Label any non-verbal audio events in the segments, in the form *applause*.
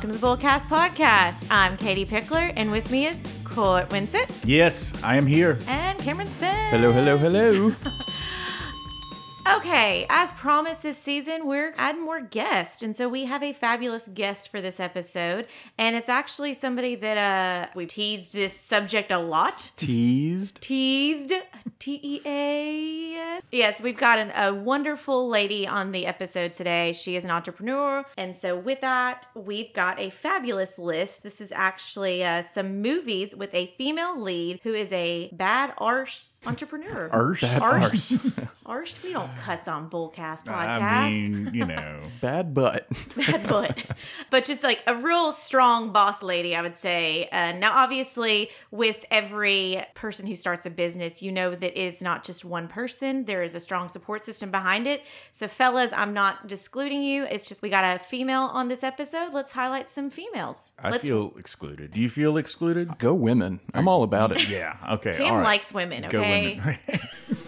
welcome to the Bullcast Podcast. I'm Katie Pickler, and with me is Court Winsett Yes, I am here. and Cameron Smith. Hello, hello, hello. *laughs* Okay, as promised this season, we're adding more guests. And so we have a fabulous guest for this episode. And it's actually somebody that uh we've teased this subject a lot. Teased. Teased. T E A. Yes, we've got an, a wonderful lady on the episode today. She is an entrepreneur. And so, with that, we've got a fabulous list. This is actually uh, some movies with a female lead who is a bad arse entrepreneur. Arse? Bad arse. *laughs* arse? We don't *sighs* cuss on Bullcast podcast. I mean, you *laughs* know. Bad butt. *laughs* bad butt. but just like a real strong boss lady, I would say. Uh, now, obviously, with every person who starts a business, you know that it's not just one person. There is a strong support system behind it. So, fellas, I'm not discluding you. It's just we got a female on this episode. Let's highlight some females. I Let's, feel excluded. Do you feel excluded? Go women. I'm all about it. Yeah. Okay. Cam all right. likes women, Go okay? women. *laughs*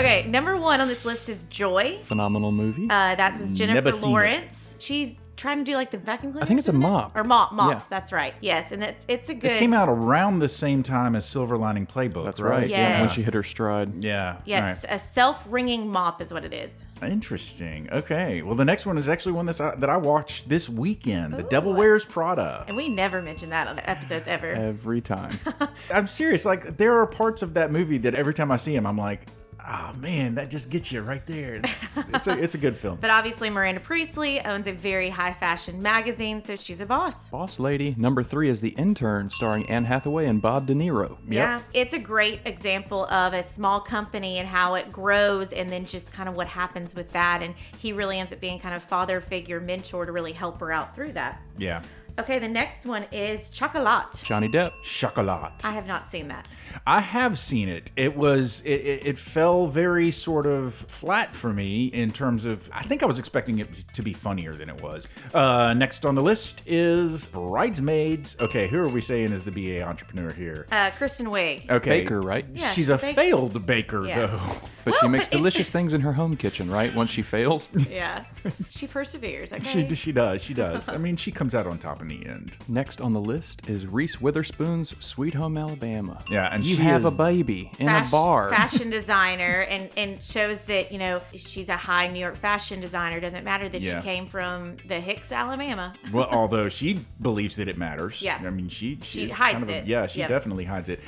Okay, number one on this list is Joy. Phenomenal movie. Uh, that was Jennifer Never seen it. Lawrence. She's trying to do like the vacuum cleaner. I think it's a isn't it? mop. Or mop, mop. Yeah. That's right. Yes, and it's it's a good. it came out around the same time as Silver Lining Playbook. That's right. right. Yes. When she hit her stride. Yeah. Yes, a self-wringing mop is what it is. All right. Interesting. Okay. Well, the next one is actually one that's, uh, that I watched this weekend. The Devil Wears Prada. And we never mention that on the episodes ever. Every time. *laughs* I'm serious. Like, there are parts of that movie that every time I see him, I'm like, oh man, that just gets you right there. It's, *laughs* it's a it's a good film. But obviously, Miranda Priestly owns a very high fashion magazine, so she's a boss. Boss Lady. Number three is The Intern, starring Anne Hathaway and Bob De Niro. Yeah, it's a great example of a small company and how it grows, and then just kind of what happens with that. And he really ends up being kind of father figure, mentor to really help her out through that. Yeah. Okay, the next one is Chocolat. Johnny Depp. Chocolat. I have not seen that. I have seen it. It was it, it, it fell very sort of flat for me in terms of I think I was expecting it to be funnier than it was. Uh, next on the list is Bridesmaids. Okay, who are we saying is the BA entrepreneur here? Uh, Kristen Wiig. Okay, Baker, right? Yeah, she's a bake- failed baker Yeah. though. *laughs* But Well, she makes but it- delicious *laughs* things in her home kitchen, right? Once she fails. Yeah, she perseveres. *laughs* Okay. She she does she does. I mean, she comes out on top in the end. Next on the list is Reese Witherspoon's Sweet Home Alabama. Yeah, and you she have is- a baby in Fash- a bar. fashion *laughs* designer and and shows that you know she's a high New York fashion designer. Doesn't matter that Yeah. she came from the Hicks, Alabama. *laughs* Well, *laughs* although she believes that it matters. Yeah. I mean, she She it's hides kind of a- it. yeah, she Yep. definitely hides it.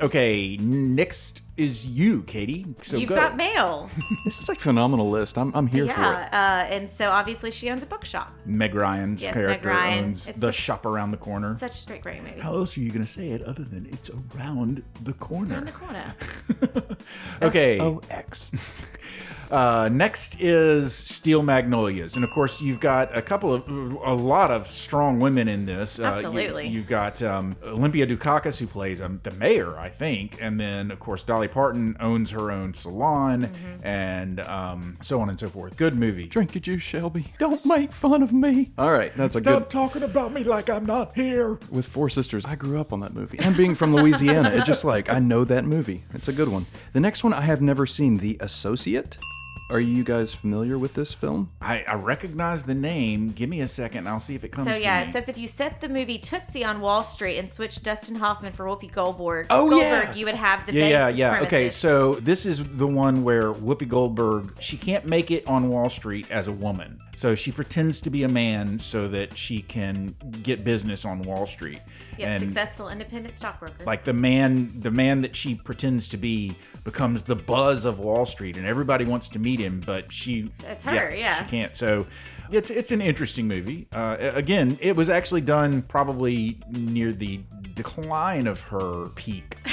Okay, next is you, Katie. So You've go. got mail. *laughs* This is like a phenomenal list. I'm, I'm here for it. yeah, uh, and so obviously she owns a bookshop. Meg Ryan's Yes, Meg character Ryan. owns It's the a- shop around the corner. Such a straight great movie. How else are you going to say it other than it's around the corner? In the corner. *laughs* okay. Oh, X. *laughs* Uh, next is Steel Magnolias, and of course you've got a couple of a lot of strong women in this. Uh, you- Absolutely. you've got um, Olympia Dukakis who plays um, the mayor, I think, and then of course Dolly Parton owns her own salon, Mm-hmm. and um, so on and so forth. Good movie. Drink your juice, Shelby. Don't make fun of me. All right, that's a good. Stop talking about me like I'm not here. With Four Sisters, I grew up on that movie. And being from Louisiana, it's just like I know that movie. It's a good one. The next one I have never seen, The Associate. Are you guys familiar with this film? I, I recognize the name. Give me a second, and I'll see if it comes. So to yeah, me. it says if you set the movie Tootsie on Wall Street and switch Dustin Hoffman for Whoopi Goldberg, Oh, Goldberg, yeah. you would have the yeah, base yeah, yeah. Okay, so this is the one where Whoopi Goldberg she can't make it on Wall Street as a woman, so she pretends to be a man so that she can get business on Wall Street. yeah, successful independent stockbroker. like the man, the man that she pretends to be becomes the buzz of Wall Street, and everybody wants to meet him, but she It's her, yeah. she can't. So it's it's an interesting movie. Uh, again, it was actually done probably near the decline of her peak. *laughs*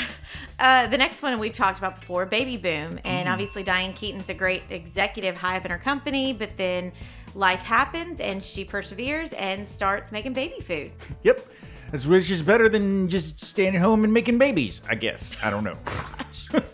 Uh, the next one we've talked about before, Baby Boom, and Mm. obviously Diane Keaton's a great executive high up in her company, but then life happens and she perseveres and starts making baby food. *laughs* Yep. That's which is better than just staying at home and making babies, I guess. I don't know.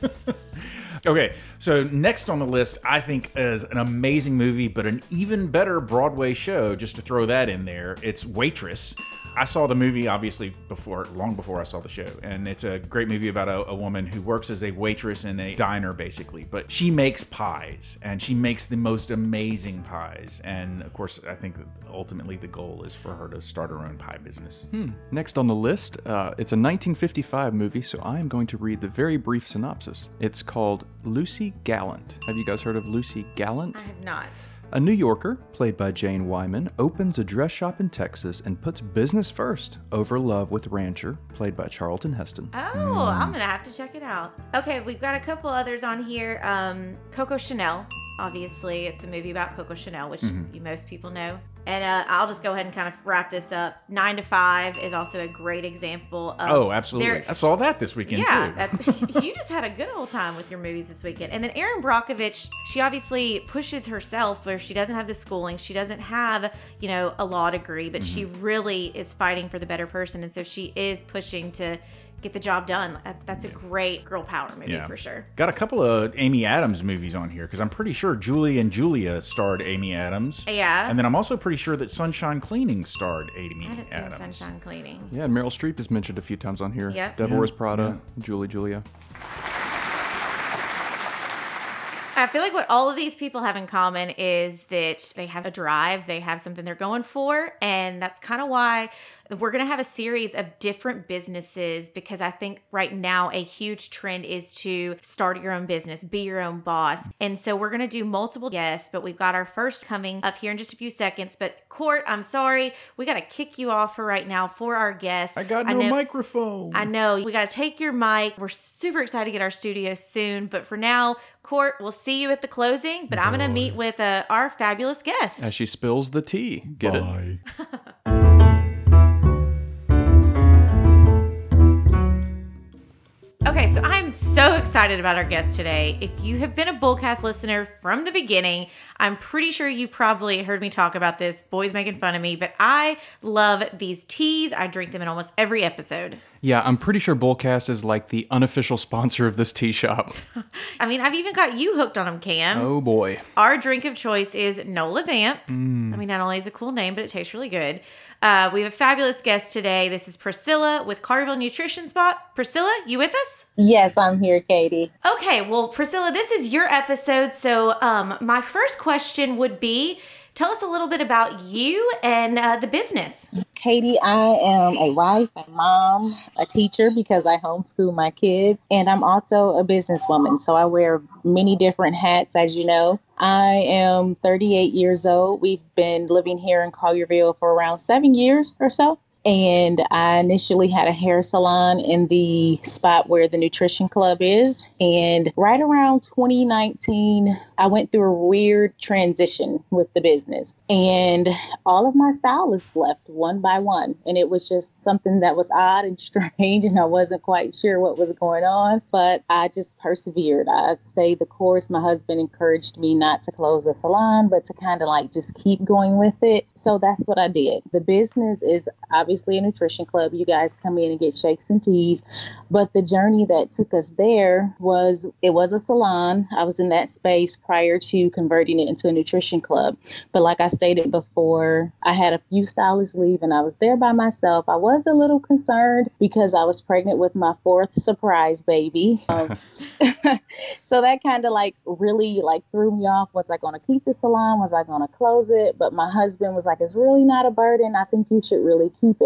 *laughs* okay, so next on the list, I think is an amazing movie, but an even better Broadway show, just to throw that in there. It's Waitress. I saw the movie obviously before, long before I saw the show, and it's a great movie about a, a woman who works as a waitress in a diner, basically. But she makes pies, and she makes the most amazing pies. And of course, I think ultimately the goal is for her to start her own pie business. Next on the list, uh, it's a 1955 movie, so I am going to read the very brief synopsis. It's called Lucy Gallant. Have you guys heard of Lucy Gallant? I have not. A New Yorker, played by Jane Wyman, opens a dress shop in Texas and puts business first over love with Rancher, played by Charlton Heston. Oh, I'm gonna have to check it out. Okay, we've got a couple others on here. Um, Coco Chanel. Obviously, it's a movie about Coco Chanel, which you, most people know. And uh, I'll just go ahead and kind of wrap this up. Nine to Five is also a great example of. Oh, absolutely! there- I saw that this weekend yeah, too. that's *laughs* you just had a good old time with your movies this weekend. And then Erin Brockovich, she obviously pushes herself where she doesn't have the schooling, she doesn't have, you know, a law degree, but she Mm-hmm. really is fighting for the better person and so she is pushing to get the job done. That- That's a great girl power movie Yeah. for sure. Got a couple of Amy Adams movies on here because I'm pretty sure Julie and Julia starred Amy Adams. Yeah. And then I'm also pretty sure that Sunshine Cleaning starred Amy I haven't seen Sunshine Cleaning. Yeah, and Meryl Streep is mentioned a few times on here. Yep. Devil Wears Prada, Julie Julia. I feel like what all of these people have in common is that they have a drive, they have something they're going for, and that's kind of why we're going to have a series of different businesses because I think right now a huge trend is to start your own business, be your own boss. And so we're going to do multiple guests, but we've got our first coming up here in just a few seconds. But Court, I'm sorry, we got to kick you off for right now for our guest. I got no know- microphone. I know we got to take your mic. We're super excited to get our studio soon, but for now, Court, we'll see you at the closing. But I'm going to meet with uh, our fabulous guest. As she spills the tea. Get it? *laughs* Okay, so I'm so excited about our guest today. If you have been a Bullcast listener from the beginning, I'm pretty sure you've probably heard me talk about this. Boys making fun of me, but I love these teas. I drink them in almost every episode. Yeah, I'm pretty sure Bullcast is like the unofficial sponsor of this tea shop. *laughs* I mean, I've even got you hooked on them, Cam. Oh boy. Our drink of choice is Nola Vamp. I mean, not only is it a cool name, but it tastes really good. Uh, we have a fabulous guest today. This is Priscilla with Collierville Nutrition Spot. Priscilla, you with us? Yes, I'm here, Katie. Okay, well, Priscilla, this is your episode. So, um, my first question would be tell us a little bit about you and uh, the business. Katie, I am a wife, a mom, a teacher because I homeschool my kids, and I'm also a businesswoman. So I wear many different hats, as you know. I am 38 years old. We've been living here in Collierville for around seven years or so. And I initially had a hair salon in the spot where the nutrition club is. And right around 2019, I went through a weird transition with the business. And all of my stylists left one by one. And it was just something that was odd and *laughs* strange. And I wasn't quite sure what was going on. But I just persevered. I stayed the course. My husband encouraged me not to close the salon, but to kind of like just keep going with it. So that's what I did. The business is obviously a nutrition club. You guys come in and get shakes and teas. But the journey that took us there was it was a salon. I was in that space prior to converting it into a nutrition club. But like I stated before, I had a few stylists leave and I was there by myself. I was a little concerned because I was pregnant with my fourth surprise baby. Um, *laughs* *laughs* so that kind of like really like threw me off. Was I going to keep the salon? Was I going to close it? But my husband was like, it's really not a burden. I think you should really keep it.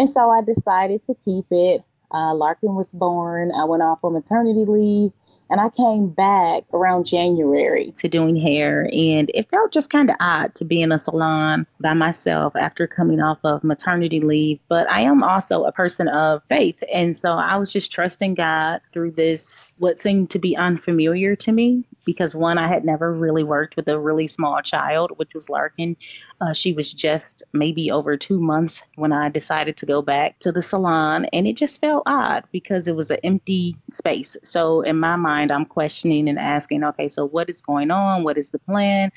And so I decided to keep it. Uh, Larkin was born. I went off on maternity leave. And I came back around January to doing hair, and it felt just kind of odd to be in a salon by myself after coming off of maternity leave. But I am also a person of faith. And so I was just trusting God through this, what seemed to be unfamiliar to me, because one, I had never really worked with a really small child, which was Larkin. Uh, she was just maybe over two months when I decided to go back to the salon, and it just felt odd because it was an empty space. So in my mind, I'm questioning and asking, okay, so what is going on? What is the plan?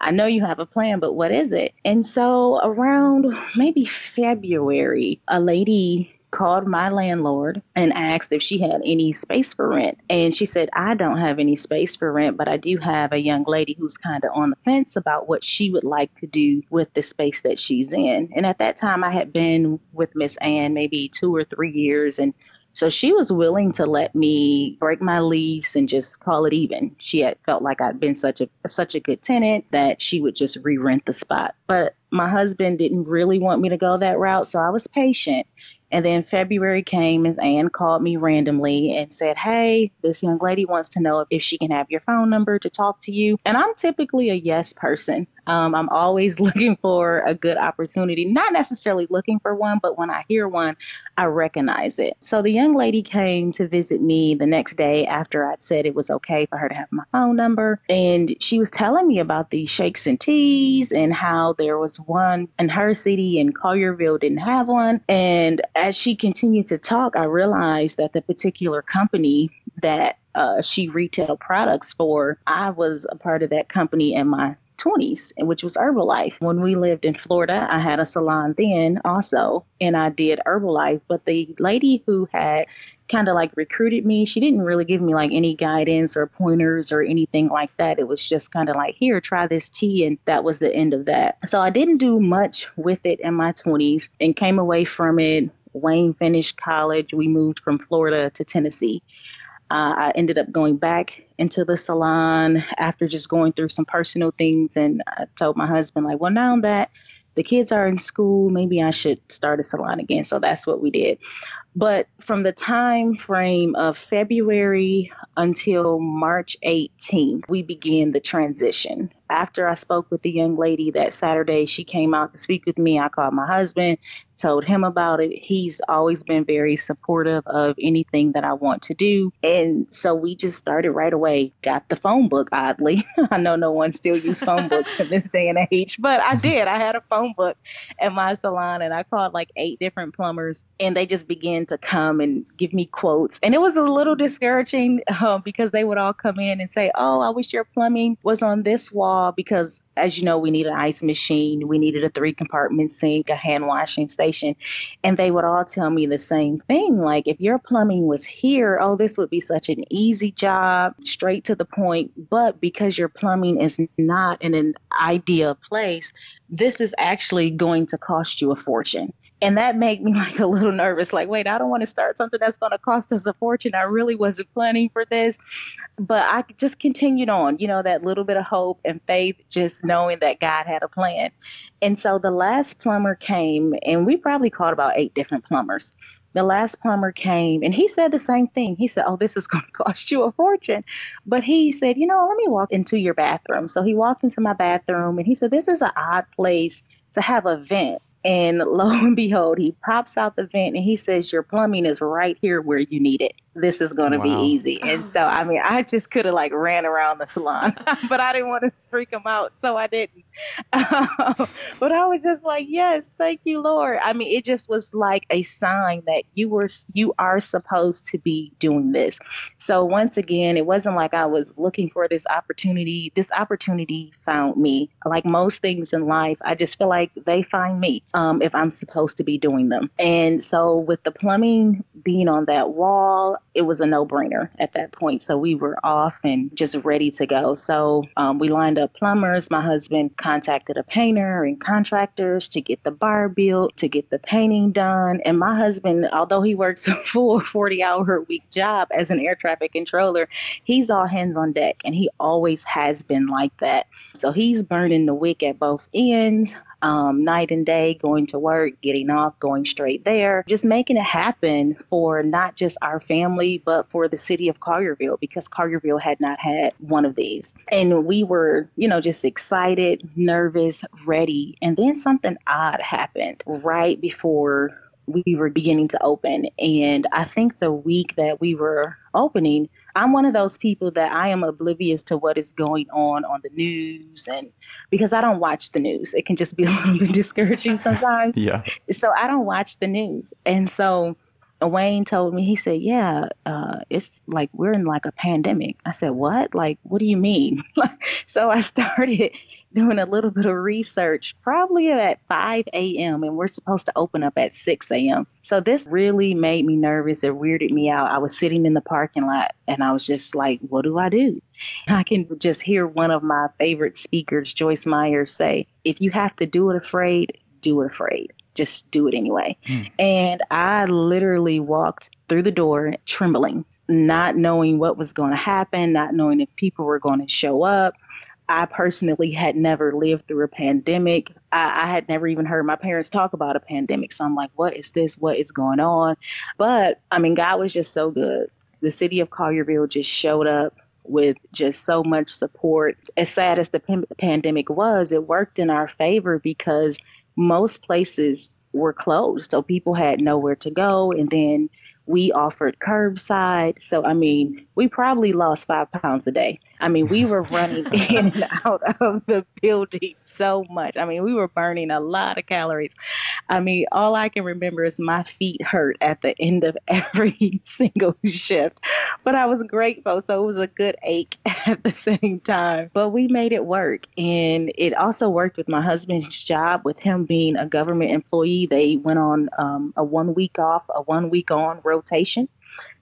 I know you have a plan, but what is it? And so around maybe February, a lady called my landlord and asked if she had any space for rent. And she said, I don't have any space for rent, but I do have a young lady who's kind of on the fence about what she would like to do with the space that she's in. And at that time, I had been with Miss Ann maybe two or three years, and so she was willing to let me break my lease and just call it even. She had felt like I'd been such a such a good tenant that she would just re-rent the spot. But my husband didn't really want me to go that route, so I was patient. And then February came, Ms. Ann called me randomly and said, Hey, this young lady wants to know if she can have your phone number to talk to you. And I'm typically a yes person. Um, I'm always *laughs* looking for a good opportunity, not necessarily looking for one, but when I hear one, I recognize it. So the young lady came to visit me the next day after I'd said it was okay for her to have my phone number. And she was telling me about the shakes and teas and how there was one in her city and Collierville didn't have one. And as she continued to talk, I realized that the particular company that uh, she retailed products for, I was a part of that company and my 20s, which was Herbalife. When we lived in Florida, I had a salon then also, and I did Herbalife. But the lady who had kind of like recruited me, she didn't really give me like any guidance or pointers or anything like that. It was just kind of like, here, try this tea. And that was the end of that. So I didn't do much with it in my 20s and came away from it. Wayne finished college. We moved from Florida to Tennessee. Uh, I ended up going back into the salon after just going through some personal things. And I told my husband, like, well, now that the kids are in school, maybe I should start a salon again. So that's what we did. But from the time frame of February until March 18th, we began the transition. After I spoke with the young lady that Saturday, she came out to speak with me. I called my husband, told him about it. He's always been very supportive of anything that I want to do. And so we just started right away. Got the phone book, oddly. *laughs* I know no one still uses phone *laughs* books in this day and age, but I did. I had a phone book at my salon and I called like eight different plumbers and they just began to come and give me quotes. And it was a little discouraging uh, because they would all come in and say, Oh, I wish your plumbing was on this wall because, as you know, we need an ice machine, we needed a three compartment sink, a hand washing station. And they would all tell me the same thing like, if your plumbing was here, oh, this would be such an easy job, straight to the point. But because your plumbing is not in an ideal place, this is actually going to cost you a fortune and that made me *laughs* like a little nervous like wait i don't want to start something that's going to cost us a fortune i really wasn't planning for this but i just continued on you know that little bit of hope and faith just knowing that god had a plan and so the last plumber came and we probably called about eight different plumbers the last plumber came and he said the same thing. He said, Oh, this is *laughs* going to cost you a fortune. But he said, You know, let me walk into your bathroom. So he walked into my bathroom and he said, This is an odd place to have a vent. And lo and behold, he pops out the vent and he says, Your plumbing is right here where you need it this is going to wow. be easy. And so, I mean, I just could have like ran around the salon, *laughs* but I didn't want to freak them out. So I didn't. *laughs* but I was just like, yes, thank you, Lord. I mean, it just was like a sign that you were, you are supposed to be doing this. So once again, it wasn't like I was looking for this opportunity. This opportunity found me. Like most things in life, I just feel like they find me um, if I'm supposed to be doing them. And so with the plumbing being on that wall, it was a no brainer at that point. So we were off and just ready to go. So um, we lined up plumbers. My husband contacted a painter and contractors to get the bar built, to get the painting done. And my husband, although he works a full *laughs* 40 hour a week job as an air traffic controller, he's all hands on deck and he always has been like that. So he's burning the wick at both ends um, night and day, going to work, getting off, going straight there, just making it happen for not just our family, but for the city of Collierville because Collierville had not had one of these. And we were, you know, just excited, nervous, ready. And then something odd happened right before we were beginning to open. And I think the week that we were opening, I'm one of those people that I am oblivious to what is going on on the news and because I don't watch the news. It can just be a little bit discouraging *laughs* sometimes. yeah. So I don't watch the news. And so Wayne told me, he said, Yeah, uh, it's like we're in like a pandemic. I said, What? Like, what do you mean? *laughs* so I started *laughs* doing a little bit of research, probably at 5 a.m., and we're supposed to open up at 6 a.m. So this really made me nervous. It weirded me out. I was sitting in the parking lot and I was just like, What do I do? *laughs* I can just hear one of my favorite speakers, Joyce Meyer, say, If you have to do it afraid, do it afraid just do it anyway. Mm. And I literally walked through the door trembling, not knowing what was going to happen, not knowing if people were going to show up. I personally had never lived through a pandemic. I, I, had never even heard my parents talk about a pandemic. So I'm like, what is this? What is going on? But I mean, God was just so good. The city of Collierville just showed up with just so much support. As sad as the pandemic was, it worked in our favor because most places were closed. So people had nowhere to go. And then we offered curbside. So, I mean, we probably lost five pounds a day. I mean, we were running *laughs* in and out of the building so much. I mean, we were burning a lot of calories. I mean, all I can remember is my feet hurt at the end of *laughs* every single shift. But I was grateful. So it was a good ache *laughs* at the same time. But we made it work. And it also worked with my husband's job, with him being a government employee. They went on um, a one week off, a one week on rotation.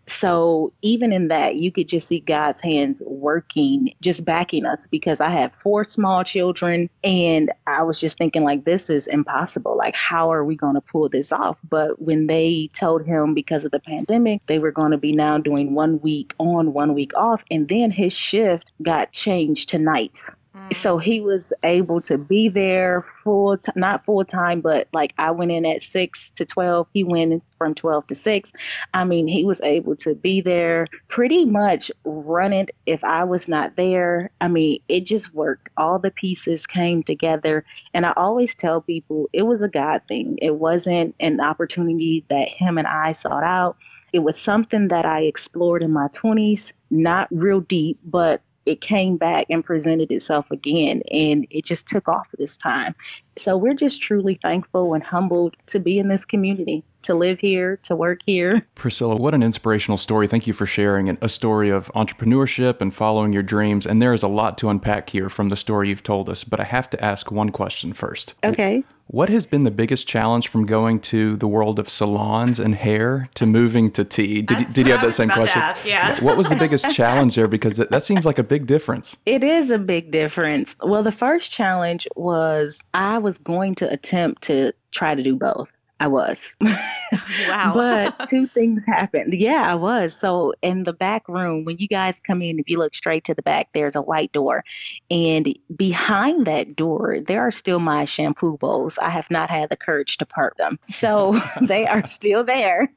So even in that, you could just see God's hands working, just backing us because I have four small children and I was just thinking like this is impossible. Like how are we going to pull this off? But when they told him because of the pandemic, they were going to be now doing one week on, one week off and then his shift got changed to nights. Mm. So he was able to be there full, t- not full time, but like I went in at six to 12. He went from 12 to six. I mean, he was able to be there pretty much running if I was not there. I mean, it just worked. All the pieces came together. And I always tell people it was a God thing. It wasn't an opportunity that him and I sought out. It was something that I explored in my 20s, not real deep, but it came back and presented itself again and it just took off this time. So we're just truly thankful and humbled to be in this community, to live here, to work here. *laughs* Priscilla, what an inspirational story. Thank you for sharing a story of entrepreneurship and following your dreams. And there is a lot to unpack here from the story you've told us, but I have to ask one question first. Okay. What has been the biggest challenge from going to the world of salons and hair to moving to tea? Did, you, did you have that same question? Ask, yeah. What was the biggest *laughs* challenge there? Because that, that seems like a big difference. It is a big difference. Well, the first challenge was I was going to attempt to try to do both. I was. *laughs* Wow. but *laughs* two things happened. Yeah, I was. So in the back room, when you guys come in, if you look straight to the back, there's a white door. And behind that door, there are still my shampoo bowls. I have not had the courage to part them. So *laughs* they are still there.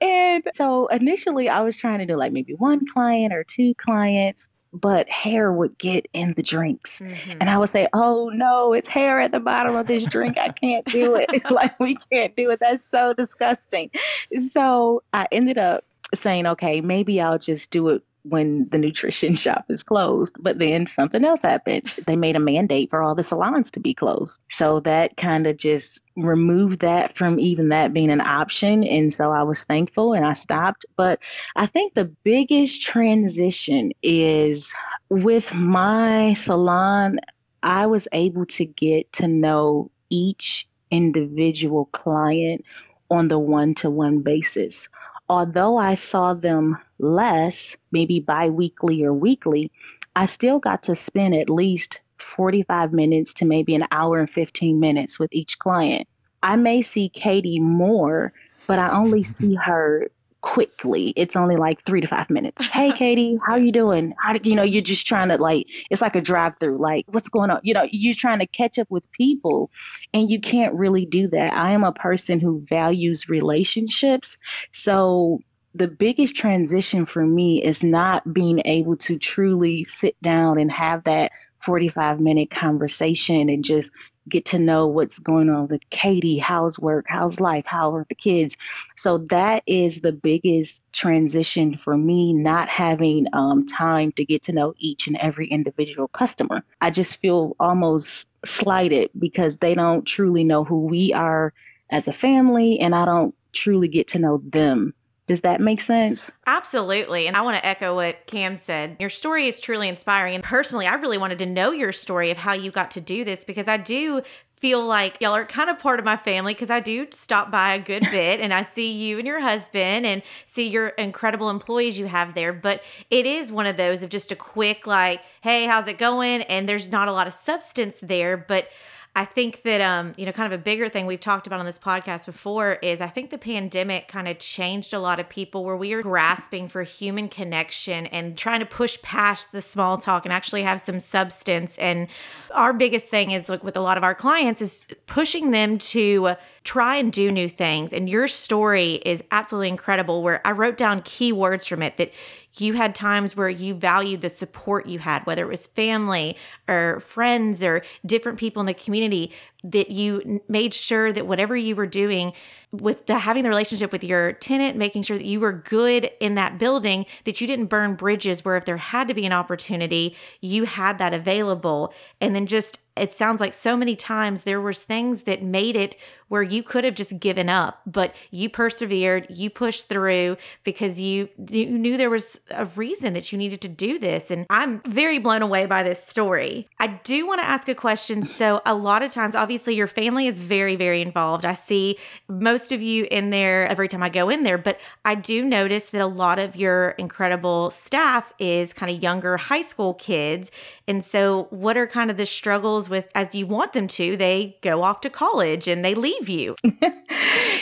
and so initially I was trying to do like maybe one client or two clients but hair would get in the drinks. Mm-hmm. And I would say, Oh no, it's hair at the bottom of this drink. I can't do it. *laughs* *laughs* like, we can't do it. That's so disgusting. So I ended up saying, Okay, maybe I'll just do it when the nutrition *laughs* shop is closed. But then something else happened. They made a mandate for all the salons to be closed. So that kind of just removed that from even that being an option. And so I was thankful and I stopped. But I think the biggest transition is with my salon, I was able to get to know each individual client on the one to one basis although I saw them less, maybe bi weekly or weekly, I still got to spend at least 45 minutes to maybe an hour and 15 minutes with each client. I may see Katie more, but I only see her quickly. It's only like three to five minutes. Hey, Katie, how you doing? How you know you're just trying to like it's like a drive through. Like what's going on? You know, you're trying to catch up with people, and you can't really do that. I am a person who values relationships, so the biggest transition for me is not being able to truly sit down and have that 45 minute conversation and just get to know what's going on with Katie, how's work, how's life, how are the kids. So that is the biggest transition for me, not having um, time to get to know each and every individual customer. I just feel almost slighted because they don't truly know who we are as a family, and I don't truly get to know them. Does that make sense? Absolutely. And I want to echo what Cam said. Your story is truly inspiring. And personally, I really wanted to know your story of how you got to do this because I do feel like y'all are kind of part of my family because I do stop by a good *laughs* bit and I see you and your husband and see your incredible employees you have there. But it is one of those of just a quick, like, hey, how's it going? And there's not a lot of substance there. But I think that um, you know, kind of a bigger thing we've talked about on this podcast before is I think the pandemic kind of changed a lot of people where we are grasping for human connection and trying to push past the small talk and actually have some substance. And our biggest thing is like with a lot of our clients is pushing them to try and do new things. And your story is absolutely incredible where I wrote down key words from it that you had times where you valued the support you had, whether it was family or friends or different people in the community, that you made sure that whatever you were doing with the having the relationship with your tenant, making sure that you were good in that building, that you didn't burn bridges where if there had to be an opportunity, you had that available. And then just it sounds like so many times there was things that made it where you could have just given up but you persevered you pushed through because you you knew there was a reason that you needed to do this. And i'm very blown away by this story. I do want to ask a question. So a lot of times obviously your family is very very involved. I see most of you in there every time i go in there but i do notice that a lot of your incredible staff is kind of younger high school kids. And so what are kind of the struggles with as you want them to, they go off to college and they leave you.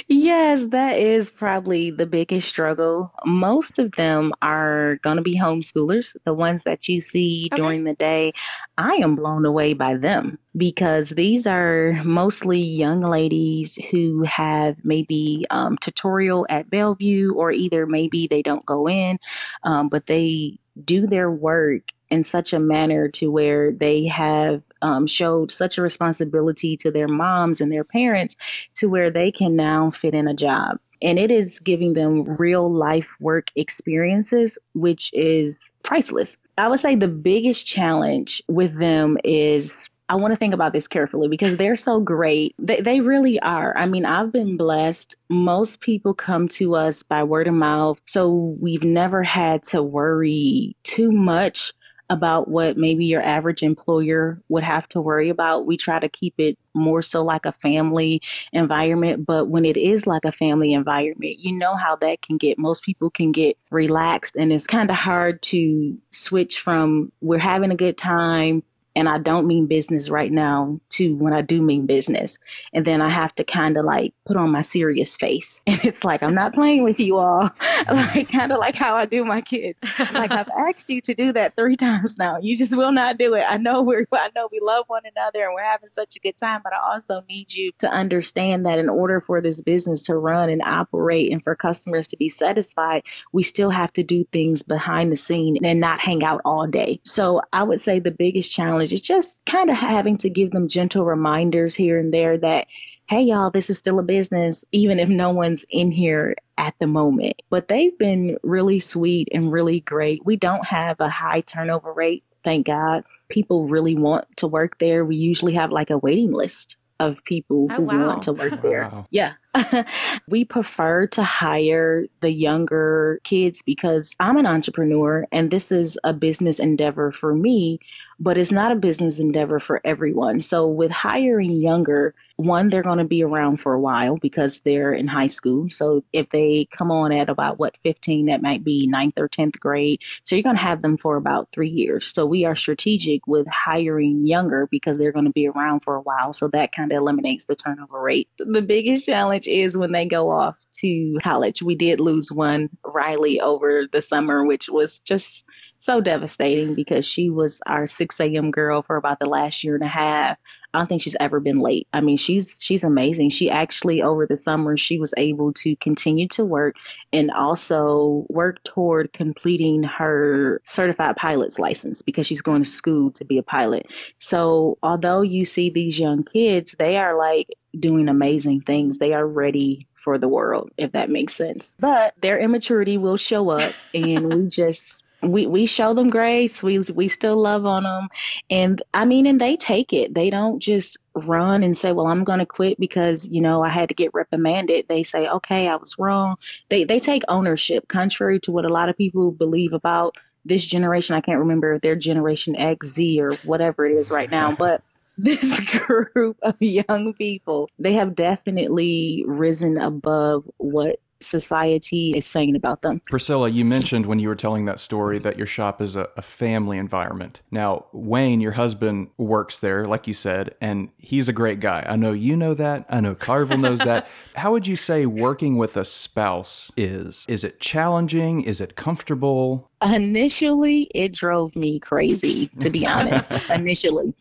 yes, that is probably the biggest struggle. Most of them are going to be homeschoolers, the ones that you see okay. during the day. I am blown away by them because these are mostly young ladies who have maybe um, tutorial at Bellevue, or either maybe they don't go in, um, but they do their work in such a manner to where they have um, showed such a responsibility to their moms and their parents to where they can now fit in a job. And it is giving them real life work experiences, which is priceless. I would say the biggest challenge with them is I want to think about this carefully because they're so great. They, they really are. I mean, I've been blessed. Most people come to us by word of mouth. So we've never had to worry too much about what maybe your average employer would have to worry about. We try to keep it more so like a family environment. But when it is like a family environment, you know how that can get. Most people can get relaxed, and it's kind of hard to switch from we're having a good time and I don't mean business right now to when I do mean business. And then I have to kind of like put on my serious face. *laughs* And it's like, I'm not playing with you all. *laughs* like, kind of like how I do my kids. like, I've *laughs* asked you to do that three times now. You just will not do it. I know we're, I know we love one another and we're having such a good time, but I also need you to understand that in order for this business to run and operate and for customers to be satisfied, we still have to do things behind the scene and not hang out all day. So I would say the biggest challenge it's just kind of having to give them gentle reminders here and there that, hey, y'all, this is still a business, even if no one's in here at the moment. But they've been really sweet and really great. We don't have a high turnover rate, thank God. People really want to work there. We usually have like a waiting list of people oh, who wow. want to work there. Wow. Yeah. *laughs* we prefer to hire the younger kids because I'm an entrepreneur and this is a business endeavor for me, but it's not a business endeavor for everyone. So, with hiring younger, one, they're going to be around for a while because they're in high school. So, if they come on at about what 15, that might be ninth or 10th grade. So, you're going to have them for about three years. So, we are strategic with hiring younger because they're going to be around for a while. So, that kind of eliminates the turnover rate. The biggest challenge is when they go off to college. We did lose one, Riley, over the summer, which was just so devastating because she was our 6 a.m. girl for about the last year and a half. I don't think she's ever been late. I mean, she's she's amazing. She actually over the summer she was able to continue to work and also work toward completing her certified pilot's license because she's going to school to be a pilot. So, although you see these young kids, they are like doing amazing things. They are ready for the world, if that makes sense. But their immaturity will show up and we *laughs* just we we show them grace. We we still love on them, and I mean, and they take it. They don't just run and say, "Well, I'm going to quit because you know I had to get reprimanded." They say, "Okay, I was wrong." They they take ownership, contrary to what a lot of people believe about this generation. I can't remember if they're Generation X, Z, or whatever it is right now, but *laughs* this *laughs* group of young people, they have definitely risen above what society is saying about them. Priscilla, you mentioned when you were telling that story that your shop is a, a, family environment. Now, Wayne, your husband, works there, like you said, and he's a great guy. I know you know that. I know Carvel knows that. *laughs* How would you say working with a spouse is? Is it challenging? Is it comfortable? Initially, it drove me crazy, to be honest, *laughs* initially.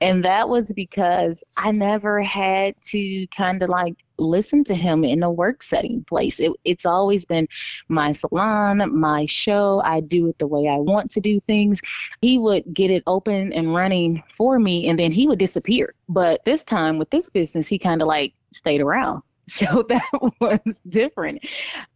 And that was because I never had to kind of like listen to him in a work setting place. It, it's always been my salon, my show. I do it the way I want to do things. He would get it open and running for me, and then he would disappear. But this time with this business, he kind of like stayed around. *laughs* So that was different.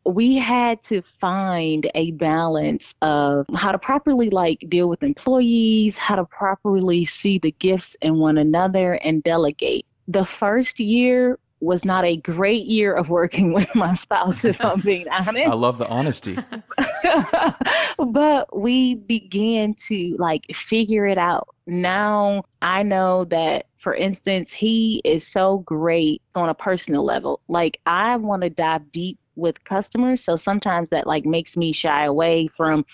We had to find a balance of how to properly like deal with employees, how to properly see the gifts in one another and delegate. The first year was not a great year of working with my spouse, if I'm being honest. I love the honesty. *laughs* but we began to like figure it out. Now I know that, for instance, he is so great on a personal level. Like, I want to dive deep with customers. So sometimes that like makes me shy away from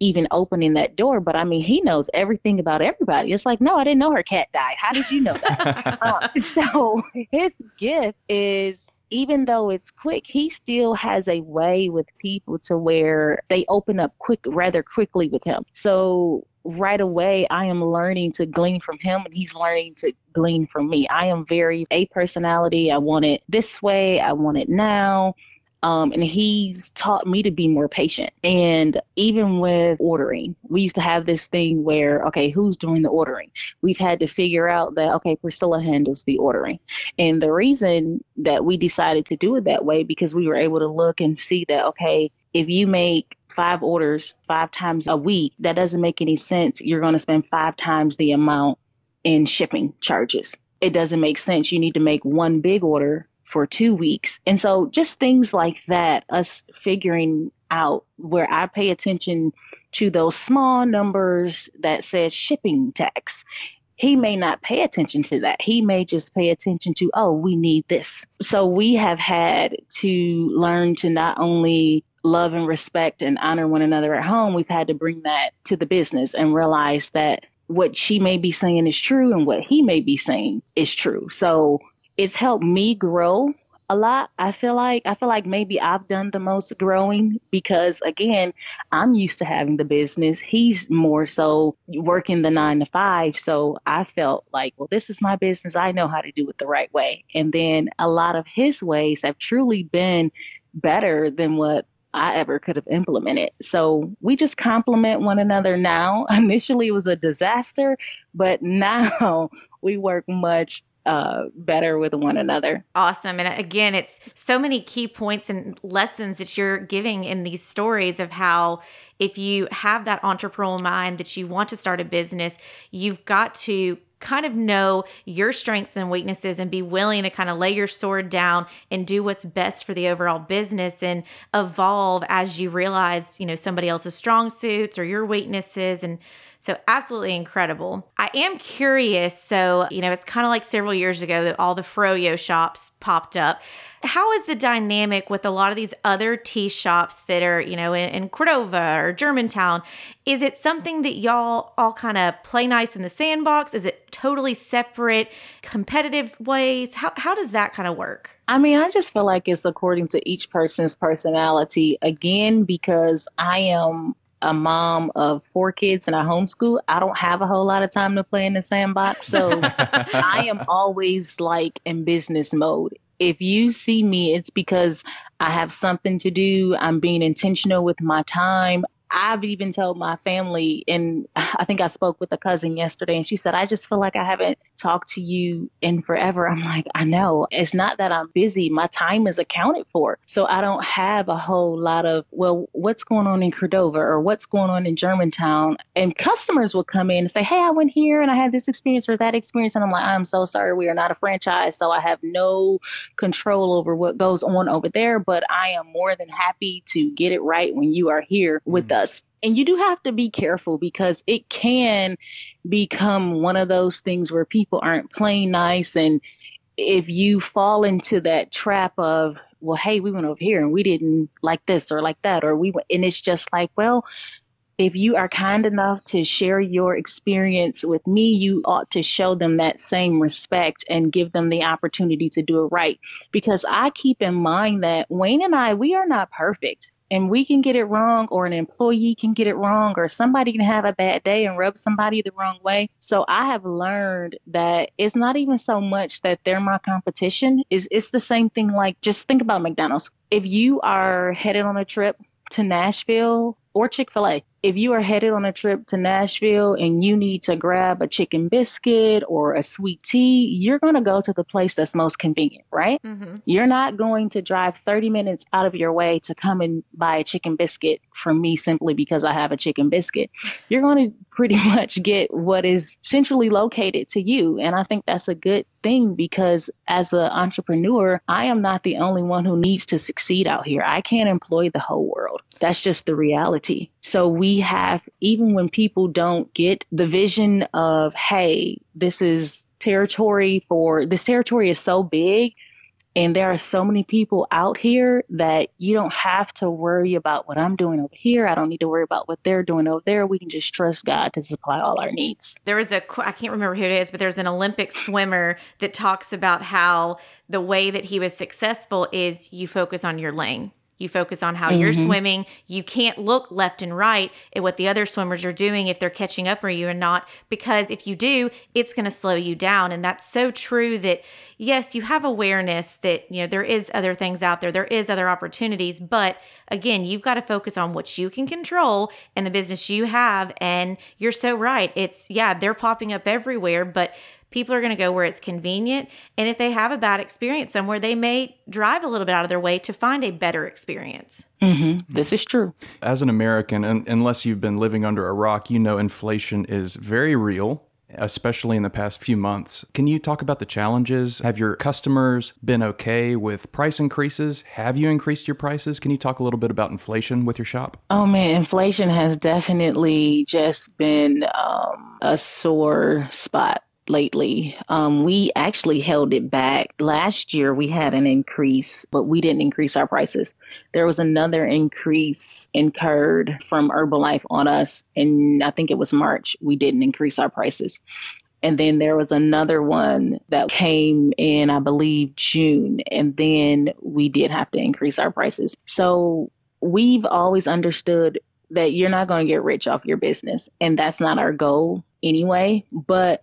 even opening that door. But I mean, he knows everything about everybody. It's like, no, I didn't know her cat died. How did you know that? *laughs* uh, so his gift is even though it's quick, he still has a way with people to where they open up quick, rather quickly with him. So right away, I am learning to glean from him and he's learning to glean from me. I am very a personality. I want it this way. I want it now. Um, and he's taught me to be more patient. And even with ordering, we used to have this thing where, okay, who's doing the ordering? We've had to figure out that, okay, Priscilla handles the ordering. And the reason that we decided to do it that way, because we were able to look and see that, okay, if you make five orders five times a week, that doesn't make any sense. You're going to spend five times the amount in shipping charges. It doesn't make sense. You need to make one big order for two weeks. And so just things like that, us figuring out where I pay attention to those small numbers that says shipping tax. He may not pay attention to that. He may just pay attention to, oh, we need this. So we have had to learn to not only love and respect and honor one another at home, we've had to bring that to the business and realize that what she may be saying is true and what he may be saying is true. So it's helped me grow a lot. I feel like I feel like maybe I've done the most growing because again, I'm used to having the business. He's more so working the 9 to 5, so I felt like, well, this is my business. I know how to do it the right way. And then a lot of his ways have truly been better than what I ever could have implemented. So we just complement one another now. *laughs* Initially, it was a disaster, but now *laughs* we work much uh, better with one another. Awesome. And again, it's so many key points and lessons that you're giving in these stories of how if you have that entrepreneurial mind that you want to start a business, you've got to kind of know your strengths and weaknesses and be willing to kind of lay your sword down and do what's best for the overall business and evolve as you realize, you know, somebody else's strong suits or your weaknesses and so, absolutely incredible. I am curious. So, you know, it's kind of like several years ago that all the Froyo shops popped up. How is the dynamic with a lot of these other tea shops that are, you know, in, in Cordova or Germantown? Is it something that y'all all kind of play nice in the sandbox? Is it totally separate, competitive ways? How, how does that kind of work? I mean, I just feel like it's according to each person's personality. Again, because I am a mom of four kids and I homeschool, I don't have a whole lot of time to play in the sandbox. So *laughs* I am always like in business mode. If you see me, it's because I have something to do. I'm being intentional with my time. I've even told my family, and I think I spoke with a cousin yesterday and she said, I just feel like I haven't talked to you in forever. I'm like, I know. It's not that I'm busy. My time is accounted for. So I don't have a whole lot of, well, what's going on in Cordova or what's going on in Germantown? And customers will come in and say, Hey, I went here and I had this experience or that experience. And I'm like, I'm so sorry. We are not a franchise. So I have no control over what goes on over there. But I am more than happy to get it right when you are here with mm-hmm. us and you do have to be careful because it can become one of those things where people aren't playing nice. And if you fall into that trap of well hey we went over here and we didn't like this or like that or we went and it's just like well if you are kind enough to share your experience with me, you ought to show them that same respect and give them the opportunity to do it right. Because I keep in mind that Wayne and I, we are not perfect and we can get it wrong or an employee can get it wrong or somebody can have a bad day and rub somebody the wrong way. So i have learned that it's not even so much that they're my competition. Is it's the same thing like just think about mcdonald's. If you are headed on a trip to nashville or chick-fil-a if you are headed on a trip to Nashville and you need to grab a chicken biscuit or a sweet tea, you're going to go to the place that's most convenient, right? Mm-hmm. You're not going to drive 30 minutes out of your way to come and buy a chicken biscuit from me simply because I have a chicken biscuit. *laughs* You're going to pretty *laughs* much get what is centrally located to you. And I think that's a good thing because as an entrepreneur, I am not the only one who needs to succeed out here. I can't employ the whole world. That's just the reality. So we have, even when people don't get the vision of, hey, this is territory for this territory is so big and there are so many people out here that you don't have to worry about what I'm doing over here. I don't need to worry about what they're doing over there. We can just trust God to supply all our needs. There is a, I can't remember who it is, but there's an Olympic swimmer that talks about how the way that he was successful is you focus on your lane. You focus on how mm-hmm. you're swimming. You can't look left and right at what the other swimmers are doing if they're catching up or you or not, because if you do, it's going to slow you down. And that's so true that, yes, you have awareness that, you know, there is other things out there, there is other opportunities. But again, you've got to focus on what you can control and the business you have. And you're so right. It's, yeah, they're popping up everywhere, but People are going to go where it's convenient. And if they have a bad experience somewhere, they may drive a little bit out of their way to find a better experience. Mm-hmm. This is true. As an American, and unless you've been living under a rock, you know inflation is very real especially in the past few months. Can you talk about the challenges? Have your customers been okay with price increases? Have you increased your prices? Can you talk a little bit about inflation with your shop? Oh man, inflation has definitely just been um, a sore spot lately. Um, we actually held it back. Last year, we had an increase, but we didn't increase our prices. There was another increase incurred from Herbalife on us, and I think it was March. We didn't increase our prices. And then there was another one that came in, I believe, June. And then we did have to increase our prices. So we've always understood that you're not going to get rich off your business. And that's not our goal anyway. But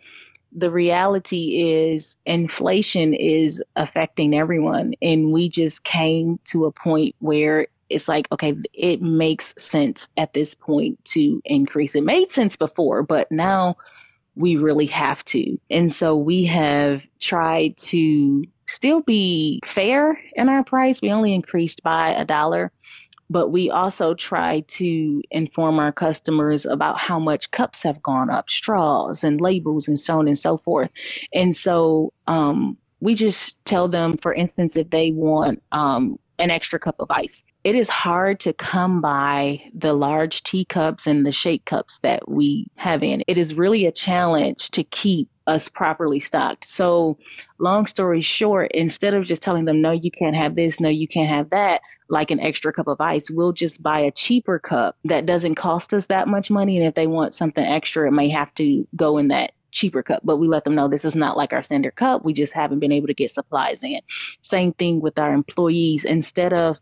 the reality is inflation is affecting everyone and we just came to a point where it's like okay it makes sense at this point to increase. It made sense before but now we really have to. And so we have tried to still be fair in our price. We only increased by a dollar but we also try to inform our customers about how much cups have gone up, straws and labels and so on and so forth. And so um, we just tell them, for instance, if they want um, an extra cup of ice. It is hard to come by the large teacups and the shake cups that we have in. It is really a challenge to keep us properly stocked. So, long story short, instead of just telling them, no, you can't have this, no, you can't have that, like an extra cup of ice, we'll just buy a cheaper cup that doesn't cost us that much money. And if they want something extra, it may have to go in that cheaper cup, but we let them know this is not like our standard cup. We just haven't been able to get supplies in. Same thing with our employees. Instead of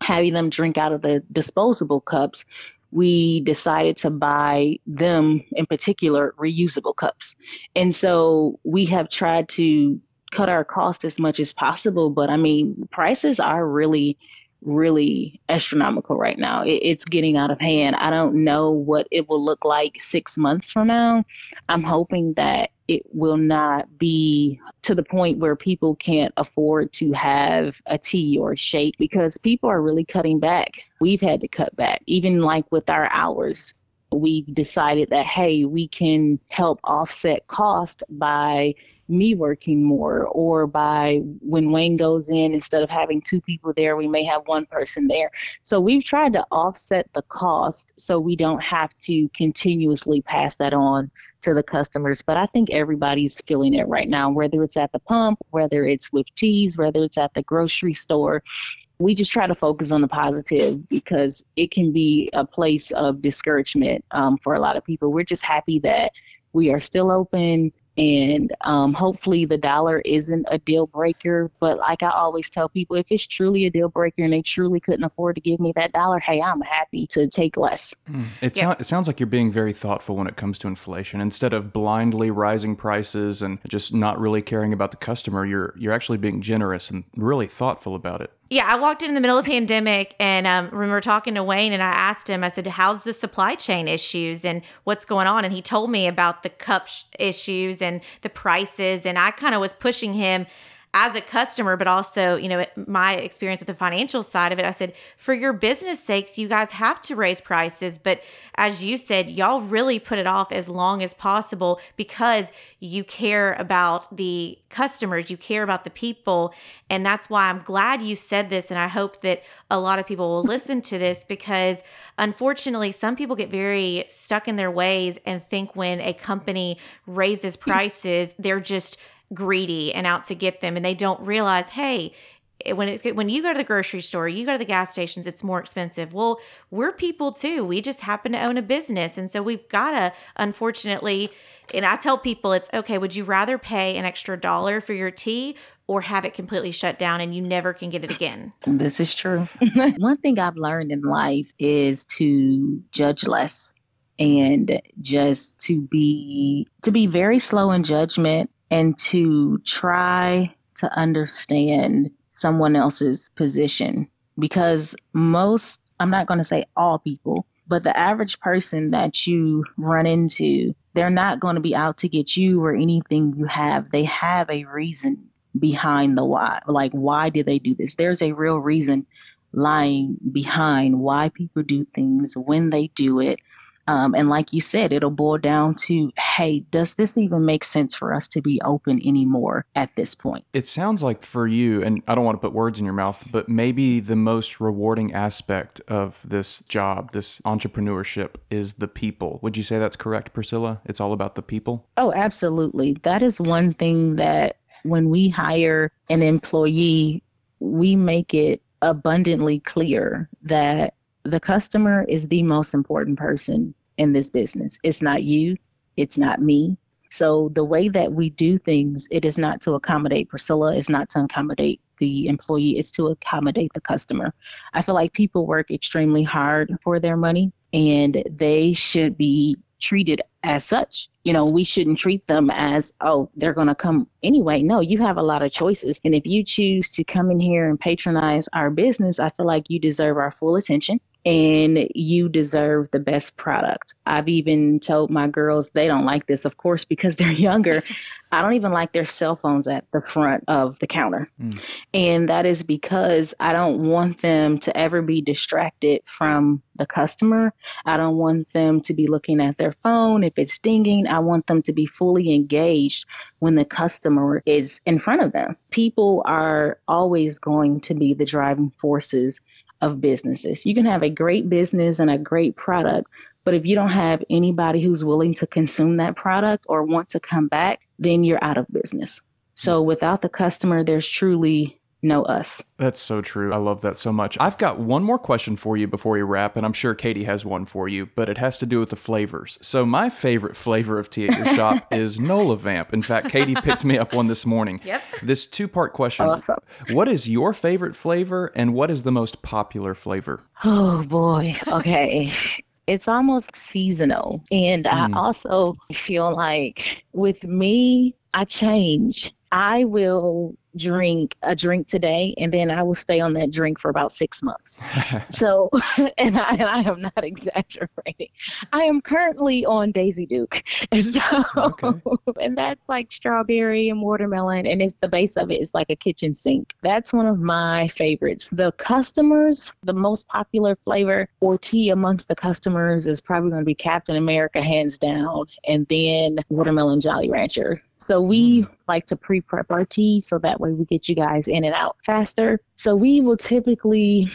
having them drink out of the disposable cups, we decided to buy them in particular reusable cups. And so we have tried to cut our cost as much as possible. But I mean, prices are really really astronomical right now. It, it's getting out of hand. I don't know what it will look like six months from now. I'm hoping that it will not be to the point where people can't afford to have a tea or a shake because people are really cutting back. We've had to cut back, even like with our hours. We've decided that, hey, we can help offset cost by me working more or by when Wayne goes in instead of having two people there we may have one person there. So we've tried to offset the cost so we don't have to continuously pass that on to the customers. But I think everybody's feeling it right now whether it's at the pump whether it's with cheese whether it's at the grocery store. We just try to focus on the positive because it can be a place of discouragement um, for a lot of people. We're just happy that we are still open and um, hopefully the dollar isn't a deal breaker. But like I always tell people, if it's truly a deal breaker and they truly couldn't afford to give me that dollar, hey, I'm happy to take less. Mm. It, yeah. so- it sounds like you're being very thoughtful when it comes to inflation. Instead of blindly rising prices and just not really caring about the customer, you're you're actually being generous and really thoughtful about it. Yeah, I walked in, in the middle of the pandemic and um, remember talking to Wayne and I asked him, I said, How's the supply chain issues and what's going on? And he told me about the cup sh- issues and the prices. And I kind of was pushing him as a customer, but also, you know, my experience with the financial side of it, I said, for your business sakes, you guys have to raise prices. But as you said, y'all really put it off as long as possible because you care about the customers, you care about the people. And that's why I'm glad you said this. And I hope that a lot of people will listen to this because unfortunately, some people get very stuck in their ways and think when a company raises prices, they're just greedy and out to get them and they don't realize hey when it's when you go to the grocery store you go to the gas stations it's more expensive. Well we're people too. We just happen to own a business. And so we've got to unfortunately and i tell people it's okay would you rather pay an extra dollar for your tea or have it completely shut down and you never can get it again? This is true. *laughs* One thing i've learned in life is to judge less and just to be to be very slow in judgment and to try to understand someone else's position because most I'm not going to say all people, but the average person that you run into, they're not going to be out to get you or anything you have. They have a reason behind the why. Like, why did they do this? There's a real reason lying behind why people do things, when they do it, um, and like you said, it'll boil down to hey, does this even make sense for us to be open anymore at this point? It sounds like for you, and I don't want to put words in your mouth, but maybe the most rewarding aspect of this job, this entrepreneurship, is the people. Would you say that's correct, Priscilla? It's all about the people? Oh, absolutely. That is one thing that when we hire an employee, we make it abundantly clear that the customer is the most important person in this business. It's not you, it's not me. So the way that we do things, it is not to accommodate Priscilla, it's not to accommodate the employee, it's to accommodate the customer. I feel like people work extremely hard for their money and they should be treated as such. You know, we shouldn't treat them as, oh, they're going to come anyway. No, you have a lot of choices. And if you choose to come in here and patronize our business, I feel like you deserve our full attention and you deserve the best product. I've even told my girls they don't like this, of course, because *laughs* they're younger. I don't even like their cell phones at the front of the counter. Mm. And that is because I don't want them to ever be distracted from the customer. I don't want them to be looking at their phone if it's dinging. I want them to be fully engaged when the customer is in front of them. People are always going to be the driving forces of businesses. You can have a great business and a great product, but if you don't have anybody who's willing to consume that product or want to come back, then you're out of business. So mm-hmm. without the customer, there's truly know us. That's so true. I love that so much. I've got one more question for you before we wrap, and I'm sure Katie has one for you, but it has to do with the flavors. So, my favorite flavor of tea at your shop *laughs* is Nola Vamp. In fact, Katie picked me up one this morning. Yep. This two part question awesome. What is your favorite flavor, and what is the most popular flavor? Oh, boy. Okay. it's almost seasonal. And mm. I also feel like with me, I change. I will drink a drink today and then I will stay on that drink for about six months. *laughs* so, *laughs* and I, and I am not *laughs* exaggerating. I am currently on Daisy Duke. And so, Okay. and that's like strawberry and watermelon. And it's the base of it is like a kitchen sink. That's one of my favorites. The customers, the most popular flavor or tea amongst the customers is probably going to be Captain America, hands down, and then watermelon Jolly Rancher. So we mm. like to pre-prep our tea so that way we get you guys in and out faster. So we will typically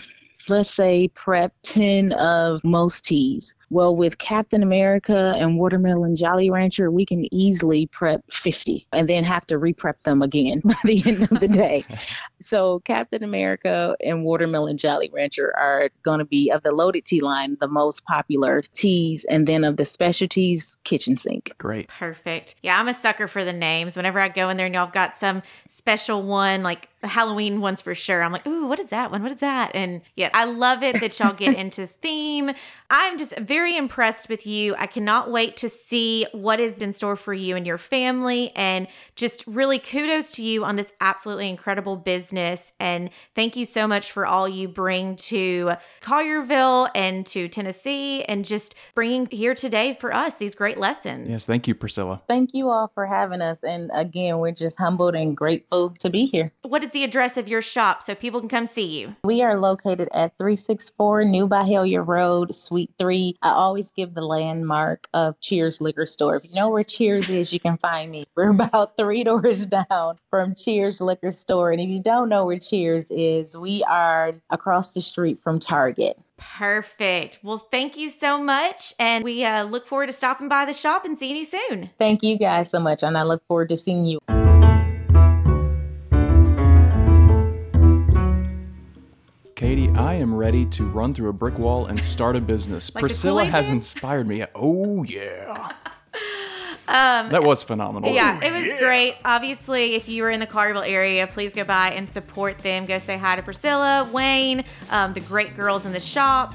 let's say prep 10 of most teas. Well, with Captain America and Watermelon Jolly Rancher, we can easily prep 50 and then have to re-prep them again *laughs* by the end of the day. *laughs* so Captain America and Watermelon Jolly Rancher are going to be of the loaded tea line the most popular teas and then of the specialties kitchen sink. Great. Perfect. Yeah, I'm a sucker for the names. Whenever I go in there and y'all have got some special one, like the Halloween ones for sure, I'm like, ooh, what is that one? What is that? And yeah, I love it that y'all get *laughs* into theme. I'm just very impressed with you. I cannot wait to see what is in store for you and your family. And just really kudos to you on this absolutely incredible business. And thank you so much for all you bring to Collierville and to Tennessee and just bringing here today for us these great lessons. Yes, thank you, Priscilla. Thank you all for having us. And again, we're just humbled and grateful to be here. What is the address of your shop so people can come see you? We are located at 364 New Byhalia Road, Suite 3. I always give the landmark of Cheers Liquor Store. If you know where Cheers is, you can find me. We're about *laughs* three doors down from Cheers Liquor Store. And if you don't know where Cheers is, we are across the street from Target. Perfect. Well, thank you so much. And we uh, look forward to stopping by the shop and seeing you soon. Thank you guys so much. And I look forward to seeing you. Katie, I am ready to run through a brick wall and start a business. Like Priscilla has inspired me. Oh, yeah. *laughs* Um, That was phenomenal. Yeah, it was great. Obviously, if you were in the Collierville area, please go by and support them. Go say hi to Priscilla, Wayne, um, the great girls in the shop.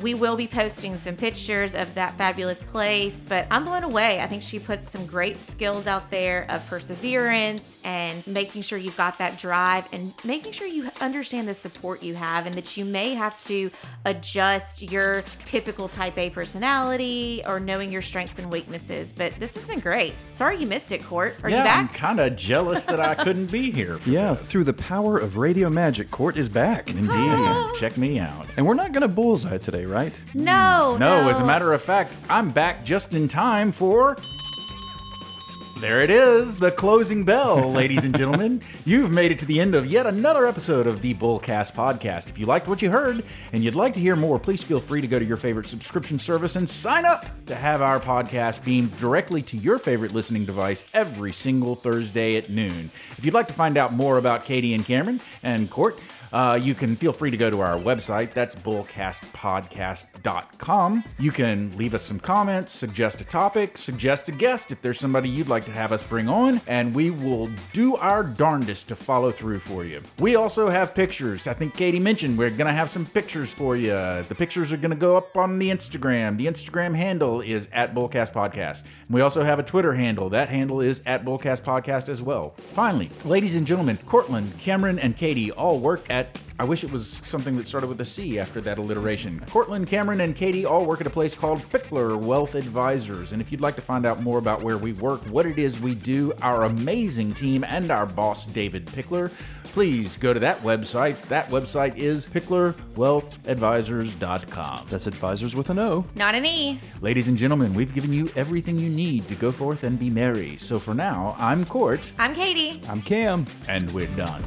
We will be posting some pictures of that fabulous place, but I'm blown away. I think she put some great skills out there of perseverance and making sure you've got that drive and making sure you understand the support you have and that you may have to adjust your typical type A personality or knowing your strengths and weaknesses. But this has been great. Sorry you missed it, Court. Are yeah, you I'm kind of jealous that I couldn't be here. For *laughs* Yeah, this. through the power of radio magic, Court is back. Indeed. Ah. Check me out. And we're not going to bullseye today, right? No, No, as a matter of fact, I'm back just in time for. There it is, the closing bell, *laughs* ladies and gentlemen. You've made it to the end of yet another episode of the Bullcast podcast. If you liked what you heard and you'd like to hear more, please feel free to go to your favorite subscription service and sign up to have our podcast beamed directly to your favorite listening device every single Thursday at noon. If you'd like to find out more about Katie and Cameron and Court, uh, you can feel free to go to our website. That's bullcastpodcast.com. You can leave us some comments, suggest a topic, suggest a guest if there's somebody you'd like to have us bring on, and we will do our darndest to follow through for you. We also have pictures. I think Katie mentioned we're going to have some pictures for you. The pictures are going to go up on the Instagram. The Instagram handle is at Bullcast Podcast. We also have a Twitter handle. That handle is at Bullcast Podcast as well. Finally, ladies and gentlemen, Cortland, Cameron, and Katie all work at I wish it was something that started with a C after that alliteration. Cortland, Cameron, and Katie all work at a place called Pickler Wealth Advisors. And if you'd like to find out more about where we work, what it is we do, our amazing team, and our boss, David Pickler, please go to that website. That website is picklerwealthadvisors.com. That's advisors with an O. Not an E. Ladies and gentlemen, we've given you everything you need to go forth and be merry. So for now, I'm Court, I'm Katie. I'm Cam. and we're done.